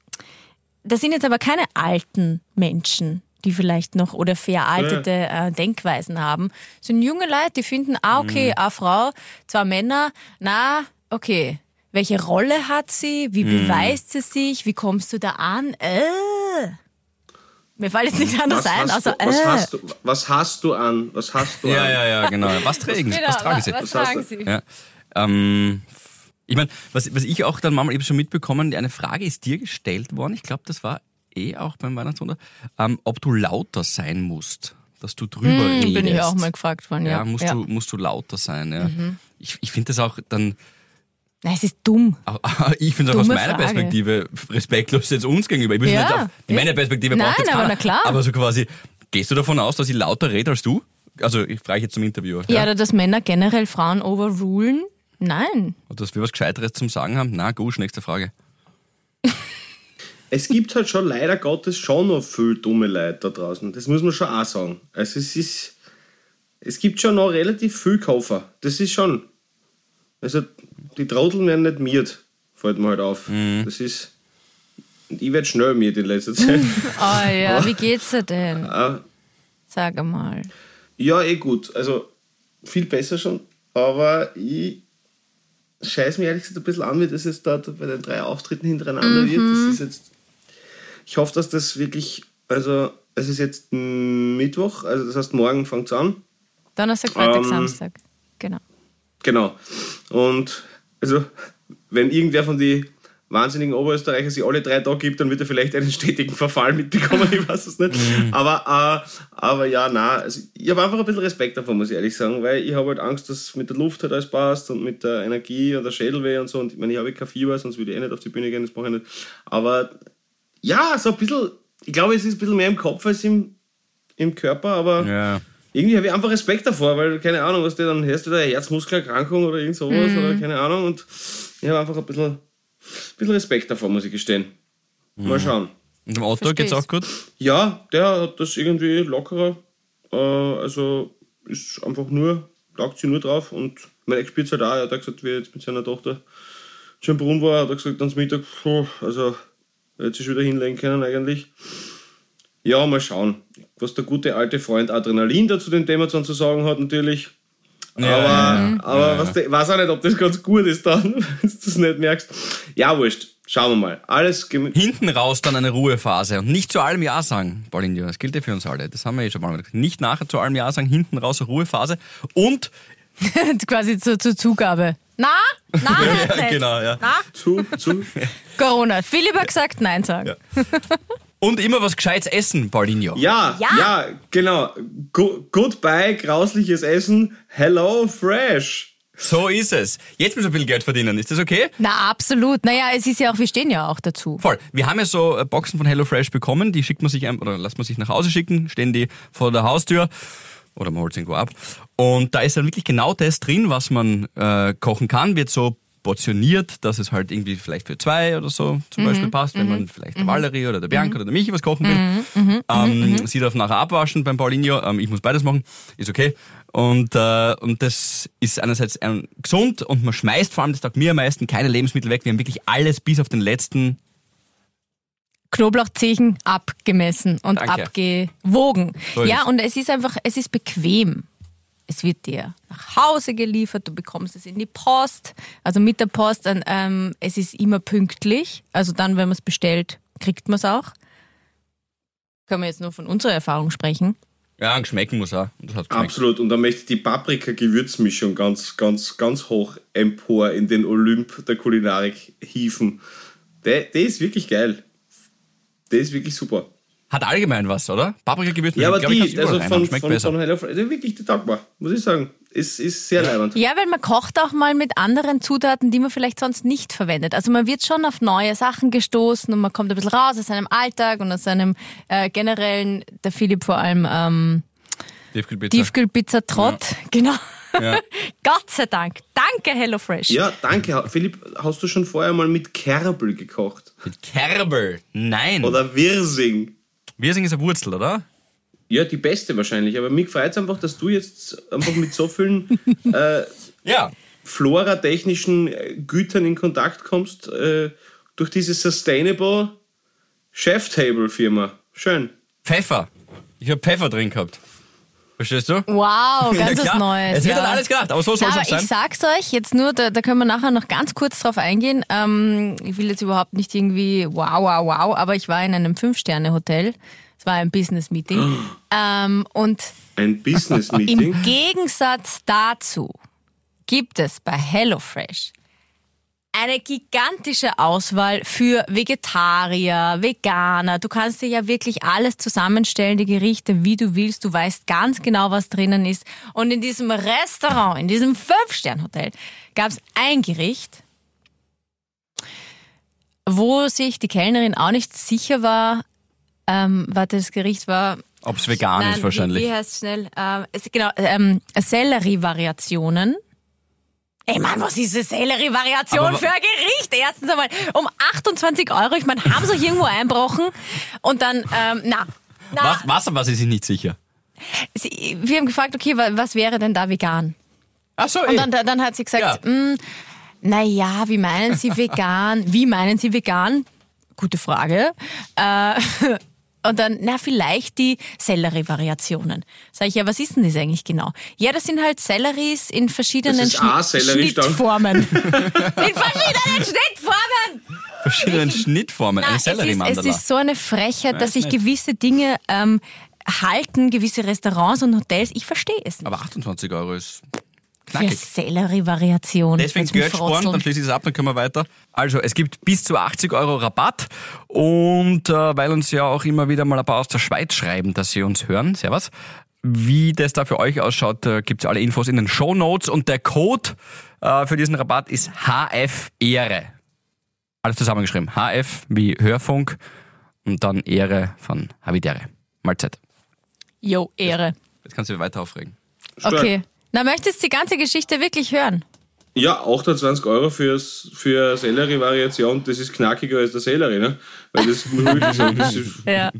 A: das sind jetzt aber keine alten Menschen, die vielleicht noch oder veraltete äh, Denkweisen haben. Das sind junge Leute, die finden, ah, okay, eine Frau, zwei Männer, na, okay. Welche Rolle hat sie? Wie beweist sie sich? Wie kommst du da an? Äh. Mir fällt jetzt nichts anderes
D: Was
A: ein,
D: hast,
A: außer
D: du, was,
A: äh.
D: hast du, was hast du an? Was hast du
C: Ja,
D: an?
C: ja, ja, genau. Was [LAUGHS] tragen sie?
A: Genau,
C: Was tragen sie?
A: was
D: Was hast
A: tragen
D: du?
A: sie?
C: Ja. Ähm, ich meine, was, was ich auch dann manchmal eben schon mitbekommen, eine Frage ist dir gestellt worden, ich glaube, das war eh auch beim Weihnachtswunder, ähm, ob du lauter sein musst, dass du drüber
A: Hm,
C: redest.
A: bin ich auch mal gefragt worden, ja.
C: Ja, musst,
A: ja. Mhm.
C: Du, musst du lauter sein. Ja. Ich, ich finde das auch dann,
A: Nein, es ist dumm. [LAUGHS]
C: ich finde es auch aus meiner
A: Frage.
C: Perspektive respektlos jetzt uns gegenüber. Ich will
A: Ja.
C: nicht auf, die meine Perspektive
A: Nein,
C: braucht jetzt
A: aber
C: keiner.
A: na klar.
C: Aber so quasi, gehst du davon aus, dass ich lauter rede als du? Also ich frage jetzt zum Interviewer.
A: Ja, oder dass Männer generell Frauen overrulen? Nein.
C: Und dass wir was Gescheiteres zum Sagen haben? Na, Gusch, nächste Frage. [LAUGHS]
D: Es gibt halt schon leider Gottes schon noch viel dumme Leute da draußen. Das muss man schon auch sagen. Also es ist. Es gibt schon noch relativ viel Koffer. Das ist schon. Also die Trotteln werden nicht miert, fällt mir halt auf. Das ist. Und ich werde schnell miert in letzter Zeit.
A: Oh [LAUGHS] ja, wie geht's dir denn?
D: Ah,
A: Sag mal.
D: ja, eh gut. Also viel besser schon. Aber ich scheiß mir ehrlich gesagt ein bisschen an, wie das jetzt da bei den drei Auftritten hintereinander wird. Das ist jetzt. Ich hoffe, dass das wirklich. Also, es ist jetzt Mittwoch, also das heißt, morgen fängt es an.
A: Donnerstag, Freitag,
D: Ähm,
A: Samstag. Genau.
D: Genau. Und also, wenn irgendwer von den wahnsinnigen Oberösterreicher sich alle drei Tage gibt, dann wird er vielleicht einen stetigen Verfall mitbekommen, [LAUGHS] ich weiß es nicht. Aber, äh, aber ja, na, also ich habe einfach ein bisschen Respekt davon, muss ich ehrlich sagen, weil ich habe halt Angst, dass mit der Luft halt alles passt und mit der Energie und der Schädelweh und so. Und ich meine, ich habe kein Fieber, sonst würde ich eh nicht auf die Bühne gehen, das brauche ich nicht. Aber ja, so ein bisschen, ich glaube, es ist ein bisschen mehr im Kopf als im, im Körper, aber
C: Ja.
D: irgendwie habe ich einfach Respekt davor, weil, keine Ahnung, was du dann hörst du da Herzmuskelerkrankung oder irgend sowas oder keine Ahnung und ich habe einfach ein bisschen, bisschen Respekt davor, muss ich gestehen. Mal schauen.
C: Und im Auto
A: Versteh's.
C: geht's auch gut?
D: Ja, der hat das irgendwie lockerer, äh, also ist einfach nur, taugt sie nur drauf und mein Ex spielt halt auch, er hat auch gesagt, wie er jetzt mit seiner Tochter schon Brunn war, hat er gesagt, ans Mittag, puh, also er hätte sich wieder hinlegen können eigentlich. Ja, mal schauen, was der gute alte Freund Adrenalin da zu dem Thema zu sagen hat natürlich.
C: Ja,
D: aber
C: ja,
D: aber was der- weiß auch nicht, ob das ganz gut ist dann, [LAUGHS] wenn du das nicht merkst. Ja, wurscht. Schauen wir mal. Alles
C: Hinten raus dann eine Ruhephase und nicht zu allem Ja sagen, Paulinho. Das gilt ja für uns alle. Das haben wir eh schon mal gesagt. Nicht nachher zu allem Ja sagen, hinten raus eine Ruhephase. Und [LAUGHS]
A: Quasi zur, zur Zugabe. Na, na, [LAUGHS]
C: Ja,
A: nicht.
C: genau, ja.
A: Na,
D: Zu, zu.
A: Corona. Philipp hat gesagt, nein sagen.
C: Und immer was Gescheites essen, Paulinho.
D: Ja,
A: Ja.
D: ja, genau. Go goodbye, grausliches Essen. Hello, fresh.
C: So ist es. Jetzt müssen wir ein bisschen Geld verdienen. Ist das okay?
A: Na, absolut. Naja, es ist ja auch, wir stehen ja auch dazu.
C: Voll. Wir haben ja so äh, Boxen von HelloFresh bekommen, die schickt man sich ein, oder lässt man sich nach Hause schicken, stehen die vor der Haustür oder man holt sie irgendwo ab. Und da ist dann wirklich genau das drin, was man äh, kochen kann, wird so portioniert, dass es halt irgendwie vielleicht für zwei oder so zum Beispiel passt, wenn man vielleicht der Valerie oder der Bianca oder der Michi was kochen will. ähm, Sie darf nachher abwaschen beim Paulinho, ähm, ich muss beides machen, ist okay. Und, äh, und das ist einerseits ähm, gesund und man schmeißt vor allem, das sagt mir am meisten, keine Lebensmittel weg. Wir haben wirklich alles bis auf den letzten
A: Knoblauchzehen abgemessen und
C: Danke.
A: abgewogen.
C: So
A: ja, und es ist einfach, es ist bequem. Es wird dir nach Hause geliefert, du bekommst es in die Post, also mit der Post. Und, ähm, es ist immer pünktlich, also dann, wenn man es bestellt, kriegt man es auch. Können wir jetzt nur von unserer Erfahrung sprechen.
C: Ja, schmecken muss auch.
D: Absolut. Und da möchte ich die Paprika-Gewürzmischung ganz, ganz, ganz hoch empor in den Olymp der Kulinarik hieven. Der, der ist wirklich geil. Der ist wirklich super.
C: Hat allgemein was, oder? Paprika gewürzt.
D: Ja, aber
C: ich,
D: die,
C: überall
D: also von,
C: schmeckt
D: von,
C: besser.
D: von HelloFresh, der wirklich der Tag war, muss ich sagen. Ist, ist sehr leibend.
A: Ja, weil man kocht auch mal mit anderen Zutaten, die man vielleicht sonst nicht verwendet. Also man wird schon auf neue Sachen gestoßen und man kommt ein bisschen raus aus seinem Alltag und aus seinem äh, generellen, der Philipp vor allem ähm,
C: Tiefkühlpizza.
A: Tiefkühlpizza Trott. [LAUGHS] Genau.
C: Ja. [LAUGHS]
A: Gott sei Dank. Danke, HelloFresh.
D: Ja, danke. Philipp, hast du schon vorher mal mit Kerbel gekocht?
C: Mit Kerbel. Nein.
D: Oder Wirsing?
C: Wirsing ist eine Wurzel, oder?
D: Ja, die beste wahrscheinlich. Aber mich freut es einfach, dass du jetzt einfach mit so vielen [LAUGHS] äh,
C: Ja.
D: floratechnischen äh, Gütern in Kontakt kommst äh, durch diese Sustainable Chef Table Firma. Schön.
C: Pfeffer. Ich habe Pfeffer drin gehabt. Verstehst du?
A: Wow, [LAUGHS] ganz
C: Ja.
A: Neues.
C: Es wird
A: ja.
C: dann alles gedacht, aber so soll es
A: aber
C: auch
A: ich
C: sein.
A: sag's euch jetzt nur, da, da können wir nachher noch ganz kurz drauf eingehen. Ähm, ich will jetzt überhaupt nicht irgendwie wow, wow, wow, aber ich war in einem Fünf-Sterne-Hotel. Es war ein Business-Meeting. [GASPS] ähm, und
D: Ein [LAUGHS] Business-Meeting.
A: im Gegensatz dazu gibt es bei HelloFresh eine gigantische Auswahl für Vegetarier, Veganer. Du kannst dir ja wirklich alles zusammenstellen, die Gerichte, wie du willst. Du weißt ganz genau, was drinnen ist. Und in diesem Restaurant, in diesem Fünf-Stern-Hotel, gab es ein Gericht, wo sich die Kellnerin auch nicht sicher war, ähm, was das Gericht war.
C: Ob es vegan
A: Nein,
C: ist wahrscheinlich.
A: Wie, wie heißt es schnell? Ähm, es, genau, ähm, Sellerie-Variationen. Ey Mann, was ist eine Sellerie-Variation für ein Gericht? Erstens einmal um 28 Euro. Ich meine, haben sie euch irgendwo einbrochen? Und dann, ähm, na, na
C: Was, was, was ist ich nicht sicher?
A: sie, wir haben gefragt, okay, wa- was wäre denn da vegan?
C: Ach so,
A: Und
C: eh.
A: dann, dann hat sie gesagt,
C: Ja.
A: "Mm, naja, wie meinen Sie vegan? Wie meinen Sie vegan? Gute Frage. Äh, [LAUGHS] und dann, na, vielleicht die Sellerie-Variationen. Sag ich, ja, was ist denn das eigentlich genau? Ja, das sind halt Selleries in verschiedenen. Schnittformen. [LAUGHS] in verschiedenen Schnittformen!
C: verschiedene Schnittformen.
A: Na,
C: Eine
A: es, ist, es
C: Sellerie-Mandala.
A: ist so eine Frechheit, dass sich
C: nett.
A: gewisse Dinge ähm, halten, gewisse Restaurants und Hotels. Ich verstehe es nicht.
C: Aber 28 Euro ist knackig.
A: Sellerie-Variationen.
C: Deswegen sparen,
A: frotzeln?
C: dann schließe ich das ab, dann können wir weiter. Also, es gibt bis zu 80 Euro Rabatt und äh, weil uns ja auch immer wieder mal ein paar aus der Schweiz schreiben, dass sie uns hören, servus, wie das da für euch ausschaut, äh, gibt's alle Infos in den Show Notes und der Code äh, für diesen Rabatt ist HF Ehre. Alles zusammengeschrieben. HF wie Hörfunk und dann Ehre von Havidere. Mahlzeit.
A: Jo, Ehre.
C: Jetzt kannst du dich weiter aufregen.
D: Stark.
A: Okay. Na, möchtest du die ganze Geschichte wirklich hören?
D: Ja, 28 Euro fürs, für Sellerie-Variation, das ist knackiger als der Sellerie, ne? Weil das wirklich
A: Ja.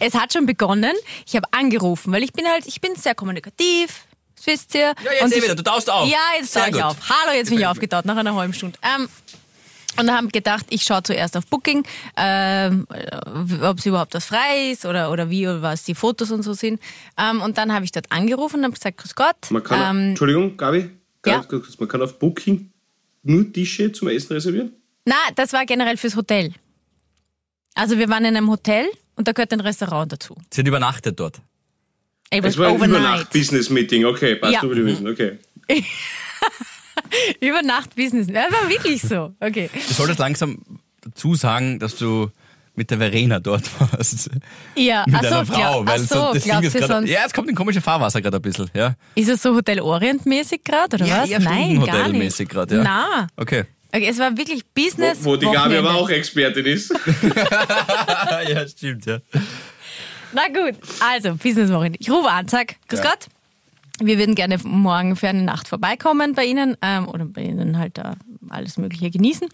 A: Es hat schon begonnen. Ich habe angerufen, weil ich bin halt, ich bin sehr kommunikativ. Das wisst ihr.
C: Ja, jetzt
A: Und
C: eh
A: ich,
C: wieder, du taust auf.
A: Ja, jetzt taue ich
C: gut.
A: auf. Hallo, jetzt bin ich aufgetaut nach einer halben Stunde. Ähm, und dann haben gedacht, ich schaue zuerst auf Booking, ähm, ob es überhaupt was frei ist oder, oder wie oder was die Fotos und so sind. Ähm, und dann habe ich dort angerufen und habe gesagt, grüß Gott.
D: man kann,
A: ähm,
D: Entschuldigung, Gabi,
A: Ja?
D: man kann auf Booking nur Tische zum Essen reservieren?
A: na, das war generell fürs Hotel. Also wir waren in einem Hotel und da gehört ein Restaurant dazu.
C: Sie hat übernachtet dort.
A: It was
D: Es war ein
A: overnight.
D: Übernacht-Business-Meeting, okay, passt
A: Ja.
D: über die Wissen, okay. [LAUGHS] [LAUGHS]
A: Über Nacht Business. Das war wirklich so. Okay.
C: Du solltest langsam dazu sagen, dass du mit der Verena dort [LAUGHS] warst.
A: Ja,
C: Mit
A: ach so,
C: einer Frau.
A: glaub- ach
C: weil
A: so,
C: so, das Ding ist grad, Ja, es kommt in komische Fahrwasser gerade ein bisschen. Ja,
A: Ist es so Hotel Orient mäßig gerade oder
C: Ja,
A: was?
C: eher
A: Nein, gar nicht.
C: Stundenhotel-mäßig grad, ja.
A: Na.
C: okay.
A: Okay, es war wirklich Business.
D: Wo die Gabi
A: Wochenende.
D: aber auch Expertin ist. [LAUGHS]
C: ja, stimmt, ja.
A: Na gut, also Businesswoche. Ich rufe an, sag, grüß
C: Ja.
A: Gott. Wir würden gerne morgen für eine Nacht vorbeikommen bei Ihnen ähm, oder bei Ihnen halt da alles Mögliche genießen.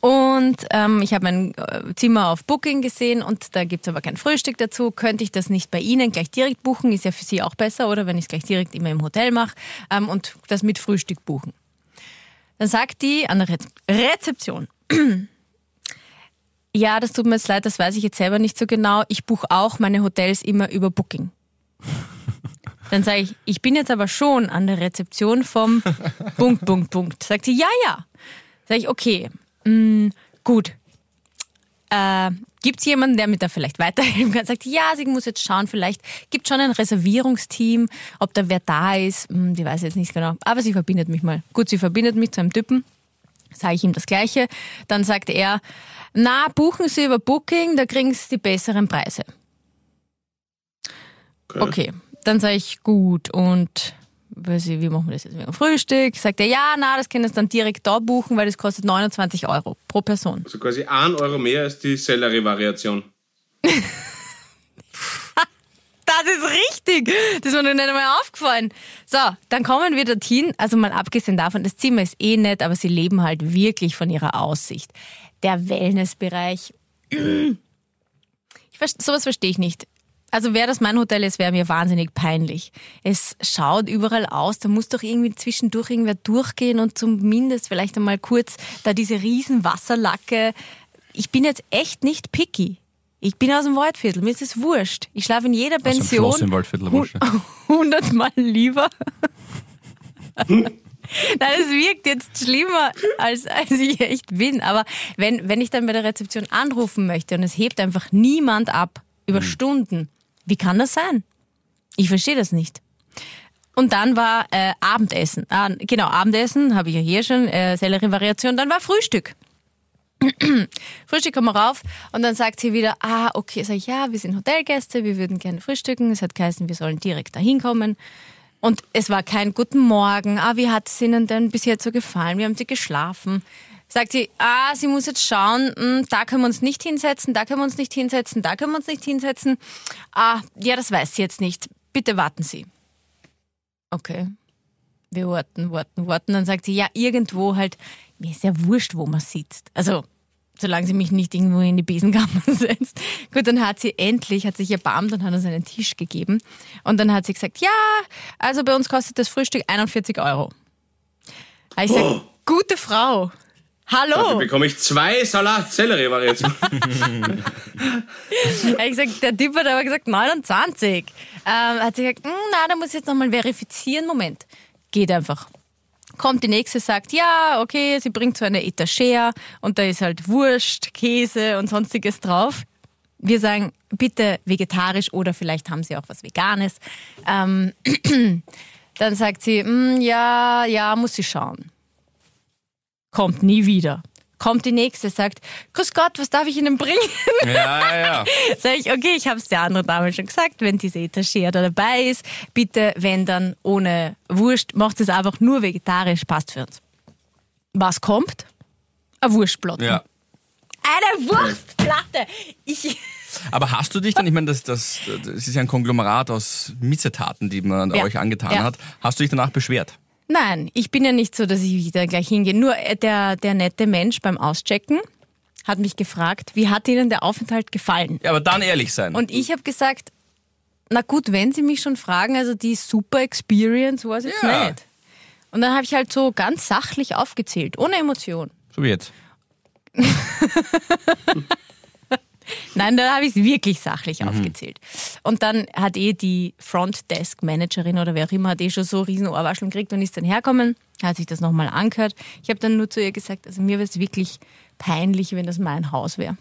A: Und ähm, ich habe mein äh, Zimmer auf Booking gesehen und da gibt's aber kein Frühstück dazu. Könnte ich das nicht bei Ihnen gleich direkt buchen? Ist ja für Sie auch besser, oder wenn ich es gleich direkt immer im Hotel mache ähm, und das mit Frühstück buchen. Dann sagt die an der Re Rezeption, [CLEARS THROAT] ja, das tut mir jetzt leid, das weiß ich jetzt selber nicht so genau. Ich buche auch meine Hotels immer über Booking. Dann sage ich, ich bin jetzt aber schon an der Rezeption vom [LAUGHS] Punkt, Punkt, Punkt. Sagt sie, ja, ja. Sag ich, okay, mh, gut. Äh, Gibt es jemanden, der mir da vielleicht weiterhelfen kann? Sagt sie, ja, sie muss jetzt schauen, vielleicht gibt schon ein Reservierungsteam, ob da wer da ist. Hm, die weiß jetzt nicht genau. Aber sie verbindet mich mal. Gut, sie verbindet mich zu einem Typen. Sage ich ihm das Gleiche. Dann sagt er, na, buchen Sie über Booking, da kriegen Sie die besseren Preise. Okay, dann sage ich, gut, und weiß ich, wie machen wir das jetzt mit dem Frühstück? Sagt er, ja, na, das können Sie dann direkt da buchen, weil das kostet 29 Euro pro Person.
D: Also quasi ein Euro mehr als die Sellerie-Variation. [LAUGHS]
A: Das ist richtig. Das ist mir nicht einmal aufgefallen. So, dann kommen wir dorthin. Also mal abgesehen davon, das Zimmer ist eh nett, aber sie leben halt wirklich von ihrer Aussicht. Der Wellnessbereich. [CLEARS THROAT] Ich, sowas verstehe ich nicht. Also wäre das mein Hotel ist, wäre mir wahnsinnig peinlich. Es schaut überall aus, da muss doch irgendwie zwischendurch irgendwer durchgehen und zumindest vielleicht einmal kurz da diese riesen Wasserlacke. Ich bin jetzt echt nicht picky. Ich bin aus dem Waldviertel, mir ist es wurscht. Ich schlafe in jeder
C: Aus dem
A: Pension
C: Schloss im Waldviertel, [LAUGHS]
A: hundertmal lieber. [LAUGHS] Nein, es wirkt jetzt schlimmer, als, als ich echt bin. Aber wenn, wenn ich dann bei der Rezeption anrufen möchte und es hebt einfach niemand ab über Stunden, wie kann das sein? Ich verstehe das nicht. Und dann war äh, Abendessen. Ah, genau, Abendessen habe ich ja hier schon, äh, Sellerie-Variation. Dann war Frühstück. [CLEARS THROAT] Frühstück kommen wir rauf und dann sagt sie wieder, ah, okay, sag ich, ja, wir sind Hotelgäste, wir würden gerne frühstücken. Es hat geheißen, wir sollen direkt dahin kommen. Und es war kein Guten Morgen. Ah, wie hat es Ihnen denn bis jetzt so gefallen? Wie haben Sie geschlafen? Sagt sie, ah, sie muss jetzt schauen, hm, da können wir uns nicht hinsetzen, da können wir uns nicht hinsetzen, da können wir uns nicht hinsetzen. Ah, ja, das weiß sie jetzt nicht. Bitte warten Sie. Okay. Wir warten, warten, warten. Dann sagt sie, ja, irgendwo halt, mir ist ja wurscht, wo man sitzt. Also, solange sie mich nicht irgendwo in die Besenkammer [LAUGHS] setzt. Gut, dann hat sie endlich, hat sich erbarmt und hat uns einen Tisch gegeben. Und dann hat sie gesagt, ja, also bei uns kostet das Frühstück 41 Euro. Ich gesagt, gute Frau.
D: Dafür
A: Hallo.
D: bekomme ich zwei Salat-Sellerie-Variationen. [LAUGHS]
A: Ich gesagt, der Typ hat aber gesagt 29. Ähm, hat sie gesagt, "Hm, na, da muss ich jetzt nochmal verifizieren. Moment. Geht einfach. Kommt die nächste, sagt, ja, okay, sie bringt so eine Etagere und da ist halt Wurst, Käse und sonstiges drauf. Wir sagen, bitte vegetarisch oder vielleicht haben sie auch was Veganes. Ähm, [CLEARS THROAT] dann sagt sie, "Hm, ja, ja, muss sie schauen. Kommt nie wieder. Kommt die nächste, sagt, Grüß Gott, was darf ich Ihnen bringen?
C: Ja, ja. [LAUGHS]
A: Sag ich, okay, ich habe es der anderen Dame schon gesagt, wenn diese Etagere da dabei ist, bitte, wenn dann ohne Wurst, macht es einfach nur vegetarisch, passt für uns. Was kommt? Ein Wurstblatt.
C: ja.
A: Eine Wurstplatte! Ich, [LAUGHS]
C: Aber hast du dich dann, ich meine, das, das, das ist ja ein Konglomerat aus Missetaten, die man
A: Ja.
C: euch angetan
A: Ja.
C: hat. Hast du dich danach beschwert?
A: Nein, ich bin ja nicht so, dass ich wieder gleich hingehe. Nur äh, der, der nette Mensch beim Auschecken hat mich gefragt, wie hat Ihnen der Aufenthalt gefallen?
C: Ja, aber dann ehrlich sein.
A: Und ich habe gesagt, na gut, wenn Sie mich schon fragen, also die Super Experience war es jetzt
C: Ja.
A: nicht. Und dann habe ich halt so ganz sachlich aufgezählt, ohne Emotion.
C: so wie jetzt. [LAUGHS]
A: Nein, da habe ich es wirklich sachlich aufgezählt. Und dann hat eh die Frontdesk-Managerin oder wer auch immer, hat eh schon so riesen Ohrwascheln gekriegt und ist dann herkommen, hat sich das nochmal angehört. Ich habe dann nur zu ihr gesagt, also mir wäre es wirklich peinlich, wenn das mein Haus wäre.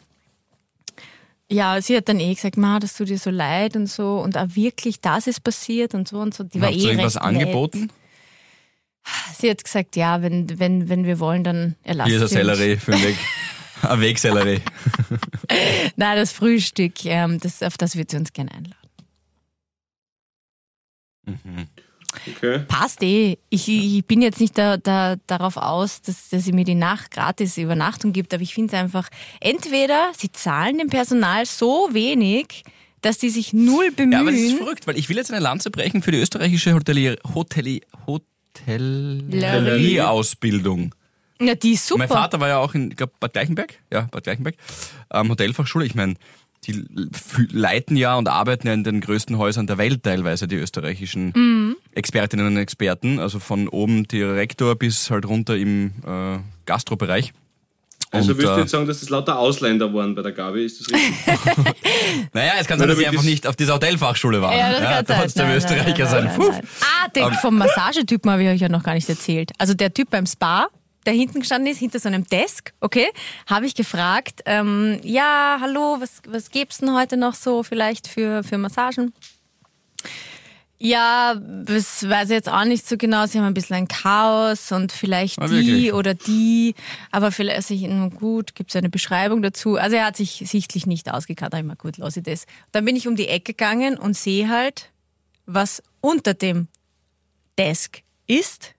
A: Ja, sie hat dann eh gesagt, Ma, das tut dir so leid und so und auch wirklich, das ist passiert und so und so. Die war
C: Habt
A: eh
C: irgendwas
A: recht
C: angeboten?
A: Nett. Sie hat gesagt, ja, wenn, wenn, wenn wir wollen, dann erlassen
C: Hier ist ein. Sellerie für den [LAUGHS] Weg. [LAUGHS] Ein Wegsellerie. [LAUGHS]
A: Nein, das Frühstück, ähm, das, auf das wird sie uns gerne einladen.
D: Okay.
A: Passt eh. Ich, ich bin jetzt nicht da, da, darauf aus, dass, dass sie mir die Nacht gratis Übernachtung gibt, aber ich finde es einfach, entweder sie zahlen dem Personal so wenig, dass die sich null bemühen.
C: Ja, aber das ist verrückt, weil ich will jetzt eine Lanze brechen für die österreichische Hotelier Hoteli Hotellerie-Ausbildung.
A: Ja, die ist super.
C: Mein Vater war ja auch in ich glaub, Bad Gleichenberg, ja, Bad Gleichenberg, ähm, Hotelfachschule. Ich meine, die leiten ja und arbeiten ja in den größten Häusern der Welt teilweise, die österreichischen
A: Mhm.
C: Expertinnen und Experten. Also von oben Direktor bis halt runter im äh, Gastrobereich.
D: Also
C: Und,
D: würdest du
C: äh,
D: jetzt sagen, dass das lauter Ausländer waren bei der Gabi, ist das richtig? [LAUGHS] [LAUGHS]
C: Naja, es kann sein, dass sie einfach nicht auf dieser Hotelfachschule waren.
A: Ja, das kann
C: da
A: sein.
C: hat der
A: Nein,
C: Österreicher
A: nein,
C: sein
A: nein,
C: Puff.
A: nein, nein. Ah, den vom Massagetypen habe ich euch ja noch gar nicht erzählt. Also der Typ beim Spa, der hinten gestanden ist, hinter so einem Desk, okay, habe ich gefragt, ähm, ja, hallo, was, was gibt's denn heute noch so vielleicht für, für Massagen? Ja, das weiß ich jetzt auch nicht so genau. Sie haben ein bisschen ein Chaos und vielleicht
C: Ah,
A: die oder die, aber vielleicht, also gut, gibt es eine Beschreibung dazu. Also er hat sich sichtlich nicht ausgekannt. Da ich mal gut, lasse ich das. Dann bin ich um die Ecke gegangen und sehe halt, was unter dem Desk ist.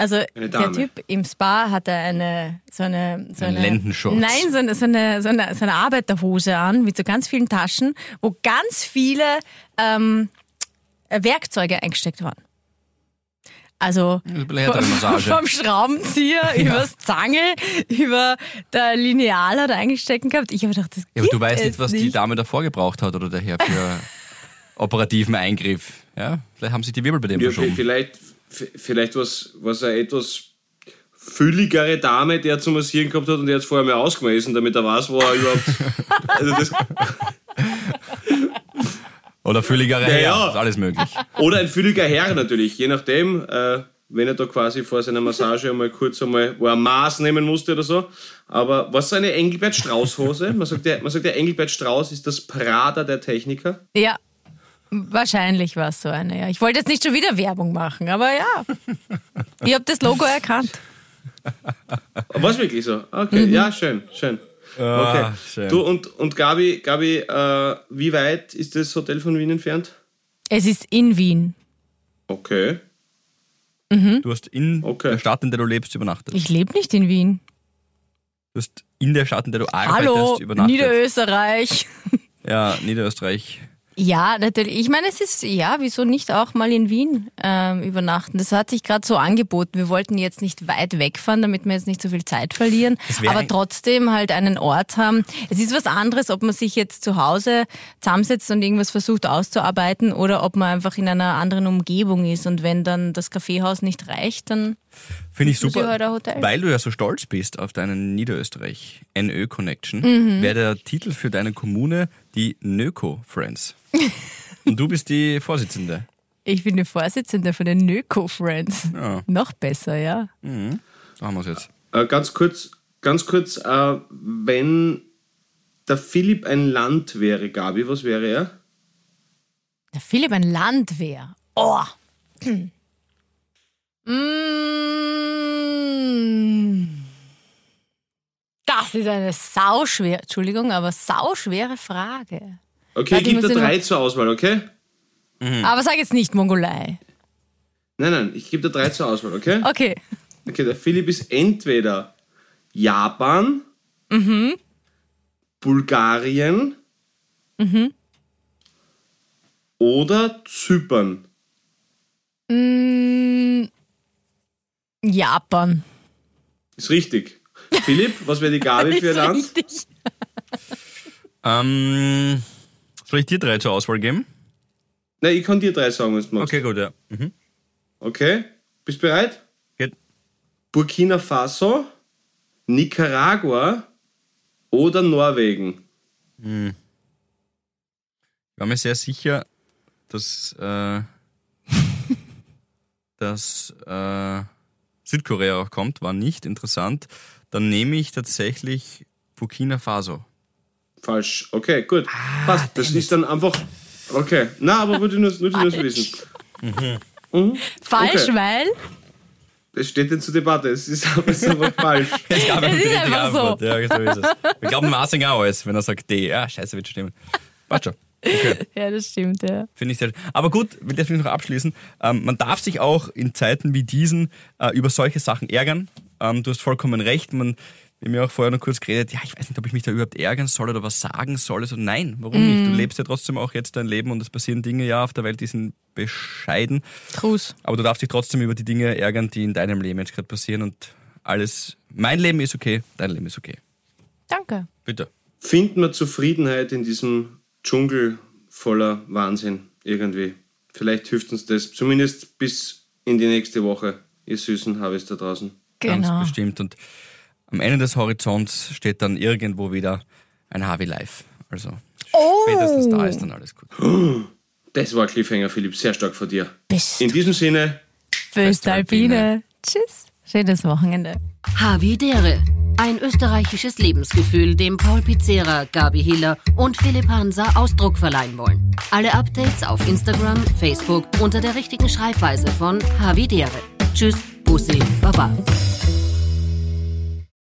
A: Also der. Typ im Spa hatte eine so eine so
C: Ein
A: eine
C: Lendenschurz.
A: Nein, so eine, so eine so eine so eine Arbeiterhose an mit so ganz vielen Taschen, wo ganz viele ähm, Werkzeuge eingesteckt waren. Also vom Schraubenzieher [LAUGHS] übers Zangel über der Lineal hat er eingesteckt gehabt. Ich habe gedacht, das
C: Ja, aber du weißt nicht, was die
A: nicht.
C: Dame davor gebraucht hat oder der Herr für [LAUGHS] operativen Eingriff. Ja, vielleicht haben sich die Wirbel bei dem
D: Ja,
C: verschoben.
D: vielleicht, vielleicht was, was eine etwas fülligere Dame, die er zu massieren gehabt hat und der hat vorher mal ausgemessen, damit er weiß, wo er überhaupt. [LAUGHS] Also das,
C: Oder fülligere
D: Ja,
C: Herr,
D: ja.
C: ist alles möglich.
D: oder ein fülliger Herr natürlich, je nachdem, äh, wenn er da quasi vor seiner Massage einmal kurz einmal, wo er Maß nehmen musste oder so. Aber was ist eine Engelbert Strauß-Hose? Man sagt, ja, man sagt ja, Engelbert Strauß ist das Prada der Techniker.
A: Ja, wahrscheinlich war es so eine. Ja. Ich wollte jetzt nicht schon wieder Werbung machen, aber ja. Ich habe das Logo erkannt. [LAUGHS]
D: War es wirklich so? Okay, ja, schön, schön. Okay.
C: Ah, schön.
D: Du und, und Gabi, Gabi äh, wie weit ist das Hotel von Wien entfernt?
A: Es ist in Wien.
D: Okay.
C: Du hast in
D: Okay.
C: der Stadt, in der du lebst, übernachtet.
A: Ich lebe nicht in Wien.
C: Du hast in der Stadt, in der du arbeitest,
A: Hallo,
C: übernachtet.
A: Niederösterreich.
C: ja, Niederösterreich.
A: Ja, natürlich. Ich meine, es ist, ja, wieso nicht auch mal in Wien ähm, übernachten? Das hat sich gerade so angeboten. Wir wollten jetzt nicht weit wegfahren, damit wir jetzt nicht so viel Zeit verlieren, aber trotzdem halt einen Ort haben. Es ist was anderes, ob man sich jetzt zu Hause zusammensetzt und irgendwas versucht auszuarbeiten oder ob man einfach in einer anderen Umgebung ist. Und wenn dann das Kaffeehaus nicht reicht, dann
C: Finde ich super,
A: Hotel?
C: weil du ja so stolz bist auf deinen Niederösterreich NÖ Connection,
A: Mhm.
C: wäre der Titel für deine Kommune die Nöco Friends. [LAUGHS] Und du bist die Vorsitzende.
A: ich bin die Vorsitzende von den Nöco Friends.
C: Ja.
A: Noch besser, ja.
C: Da haben wir es jetzt.
D: Äh, ganz kurz, ganz kurz, äh, wenn der Philipp ein Land wäre, Gabi, was wäre er?
A: Der Philipp ein Landwehr. Oh. [CLEARS THROAT] Das ist eine sauschwere, Entschuldigung, aber sauschwere Frage.
D: Okay, ich
A: noch-
D: drei zur Auswahl, okay?
A: Aber sag jetzt nicht Mongolei.
D: Nein, nein, ich gebe dir drei zur Auswahl, okay?
A: Okay.
D: Okay, der Philipp ist entweder Japan, Bulgarien oder Zypern.
A: Mm, Japan.
D: Ist richtig. Philipp, was wäre die Gabi für ein Land?
C: Ähm, soll ich dir drei zur Auswahl geben?
D: Nein, ich kann dir drei sagen, wenn du magst.
C: Okay, gut, ja. Mhm.
D: Okay, bist bereit?
C: Geht.
D: Burkina Faso, Nicaragua oder Norwegen?
C: Ich war mir sehr sicher, dass, äh, [LAUGHS] dass äh, Südkorea auch kommt, war nicht interessant. Dann nehme ich tatsächlich Burkina Faso.
D: Falsch. Okay, gut. Passt. Das ist dann einfach. Okay. Na, aber würde ich nur, nur, so wissen.
A: Falsch,
D: Okay.
A: weil
D: Das steht jetzt zur Debatte. Es ist [LAUGHS] aber es ist einfach falsch. [LAUGHS]
C: Es gab
A: Es ist
C: richtige
A: einfach so.
C: Antwort. Ja, so ist es. Wir glauben Marsing auch alles, wenn er sagt D. Ja, scheiße, wird schon stimmen. Passt schon. Okay. [LAUGHS]
A: Ja, das stimmt, ja.
C: Finde ich sehr. Aber gut, will das noch abschließen. Ähm, man darf sich auch in Zeiten wie diesen äh, über solche Sachen ärgern. Ähm, du hast vollkommen recht. Man, wir haben ja auch vorher noch kurz geredet, ja, ich weiß nicht, ob ich mich da überhaupt ärgern soll oder was sagen soll. Also nein, warum nicht? Du lebst ja trotzdem auch jetzt dein Leben und es passieren Dinge ja auf der Welt, die sind bescheiden.
A: Gruß.
C: Aber du darfst dich trotzdem über die Dinge ärgern, die in deinem Leben jetzt gerade passieren und alles. Mein Leben ist okay, dein Leben ist okay.
A: Danke.
C: Bitte.
D: Finden wir Zufriedenheit in diesem Dschungel voller Wahnsinn irgendwie. Vielleicht hilft uns das zumindest bis in die nächste Woche, ihr süßen Habis da draußen.
C: Ganz
A: Genau.
C: bestimmt. Und am Ende des Horizonts steht dann irgendwo wieder ein Harvey Live. Also spätestens da ist dann alles gut. [GASPS]
D: Das war Cliffhanger, Philipp. Sehr stark von dir.
A: Bist
D: In diesem Sinne,
A: Föstalpine. Tschüss. Schönes Wochenende.
B: Havidere. Ein österreichisches Lebensgefühl, dem Paul Pizzera, Gabi Hiller und Philipp Hansa Ausdruck verleihen wollen. Alle Updates auf Instagram, Facebook unter der richtigen Schreibweise von Havidere. Tschüss, Bussi, Baba.